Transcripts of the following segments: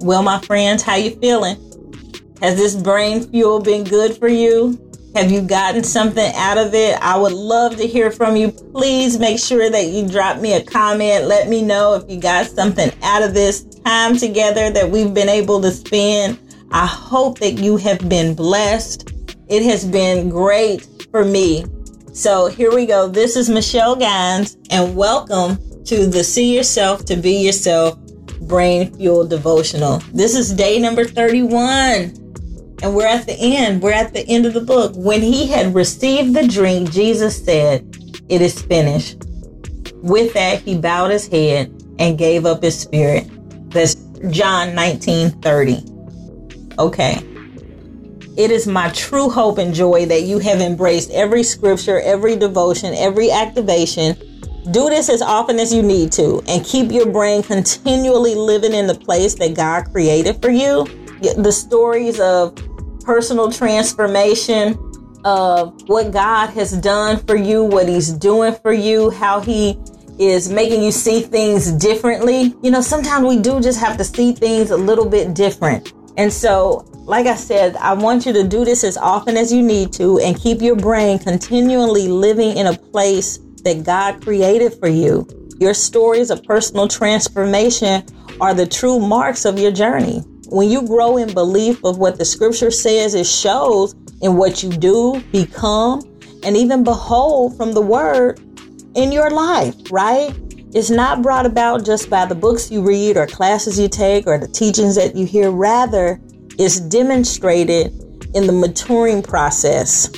Well, my friends, how you feeling? Has this brain fuel been good for you? Have you gotten something out of it? I would love to hear from you. Please make sure that you drop me a comment. Let me know if you got something out of this time together that we've been able to spend. I hope that you have been blessed. It has been great for me. So here we go. This is Michelle Gines, and welcome to the See Yourself to Be Yourself Brain Fuel Devotional. This is day number 31. And we're at the end. We're at the end of the book. When he had received the drink, Jesus said, It is finished. With that, he bowed his head and gave up his spirit. That's John 19 30. Okay. It is my true hope and joy that you have embraced every scripture, every devotion, every activation. Do this as often as you need to and keep your brain continually living in the place that God created for you. The stories of personal transformation of what God has done for you, what He's doing for you, how He is making you see things differently. You know, sometimes we do just have to see things a little bit different. And so, like I said, I want you to do this as often as you need to and keep your brain continually living in a place that God created for you. Your stories of personal transformation are the true marks of your journey. When you grow in belief of what the scripture says, it shows in what you do, become, and even behold from the word in your life, right? It's not brought about just by the books you read or classes you take or the teachings that you hear. Rather, it's demonstrated in the maturing process.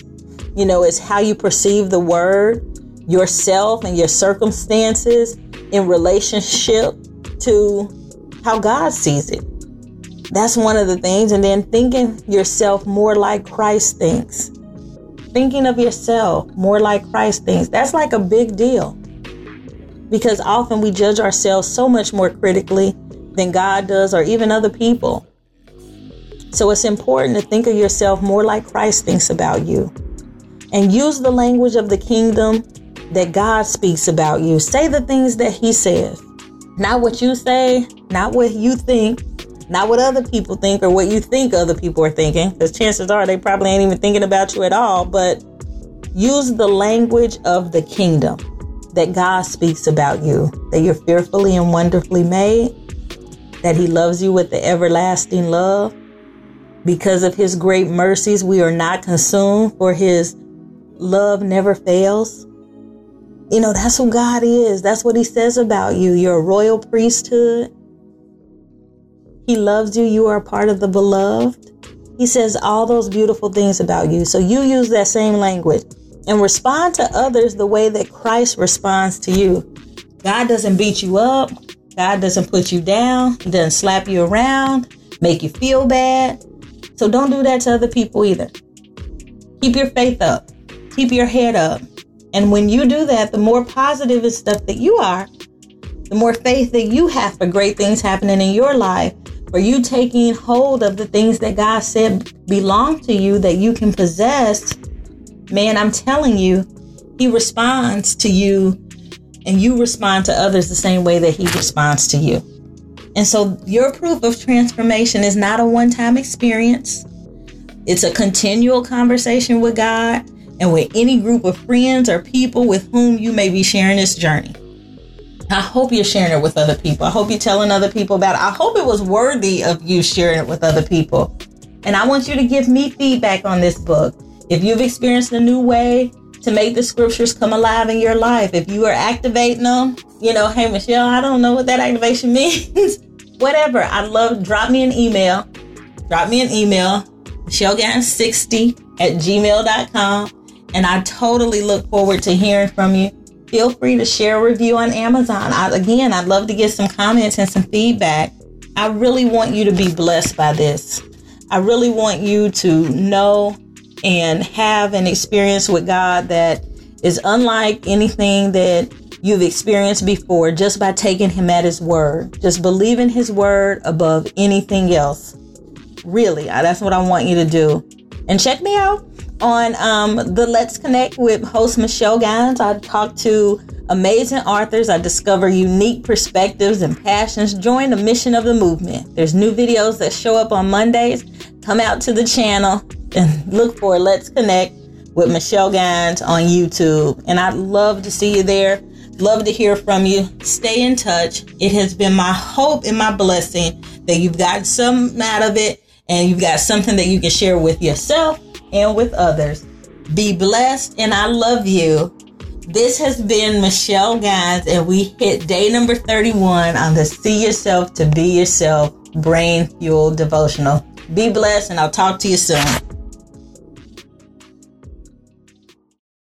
You know, it's how you perceive the word, yourself, and your circumstances in relationship to how God sees it. That's one of the things. And then thinking yourself more like Christ thinks. Thinking of yourself more like Christ thinks. That's like a big deal. Because often we judge ourselves so much more critically than God does or even other people. So it's important to think of yourself more like Christ thinks about you. And use the language of the kingdom that God speaks about you. Say the things that He says. Not what you say, not what you think, not what other people think or what you think other people are thinking, because chances are they probably ain't even thinking about you at all. But use the language of the kingdom that God speaks about you, that you're fearfully and wonderfully made, that He loves you with the everlasting love. Because of His great mercies, we are not consumed, for His love never fails. You know, that's who God is. That's what He says about you. You're a royal priesthood. He loves you. You are a part of the beloved. He says all those beautiful things about you. So you use that same language and respond to others the way that Christ responds to you. God doesn't beat you up. God doesn't put you down. He doesn't slap you around, make you feel bad. So don't do that to other people either. Keep your faith up. Keep your head up. And when you do that, the more positive and stuff that you are, the more faith that you have for great things happening in your life, for you taking hold of the things that God said belong to you that you can possess, man, I'm telling you, He responds to you and you respond to others the same way that He responds to you. And so your proof of transformation is not a one time experience, it's a continual conversation with God and with any group of friends or people with whom you may be sharing this journey. I hope you're sharing it with other people. I hope you're telling other people about it. I hope it was worthy of you sharing it with other people. And I want you to give me feedback on this book. If you've experienced a new way to make the scriptures come alive in your life, if you are activating them, you know, hey, Michelle, I don't know what that activation means. Whatever. I'd love, drop me an email. Drop me an email, michellegans60 at gmail.com. And I totally look forward to hearing from you feel free to share a review on Amazon. I, again, I'd love to get some comments and some feedback. I really want you to be blessed by this. I really want you to know and have an experience with God that is unlike anything that you've experienced before just by taking Him at His word. Just believing His word above anything else. Really, that's what I want you to do. And check me out on um, the Let's Connect with host Michelle Gines. I talk to amazing authors. I discover unique perspectives and passions. Join the mission of the movement. There's new videos that show up on Mondays. Come out to the channel and look for Let's Connect with Michelle Gines on YouTube. And I'd love to see you there. Love to hear from you. Stay in touch. It has been my hope and my blessing that you've got some out of it and you've got something that you can share with yourself and with others. Be blessed and I love you. This has been Michelle Gines and we hit day number 31 on the See Yourself to Be Yourself Brain Fuel Devotional. Be blessed and I'll talk to you soon.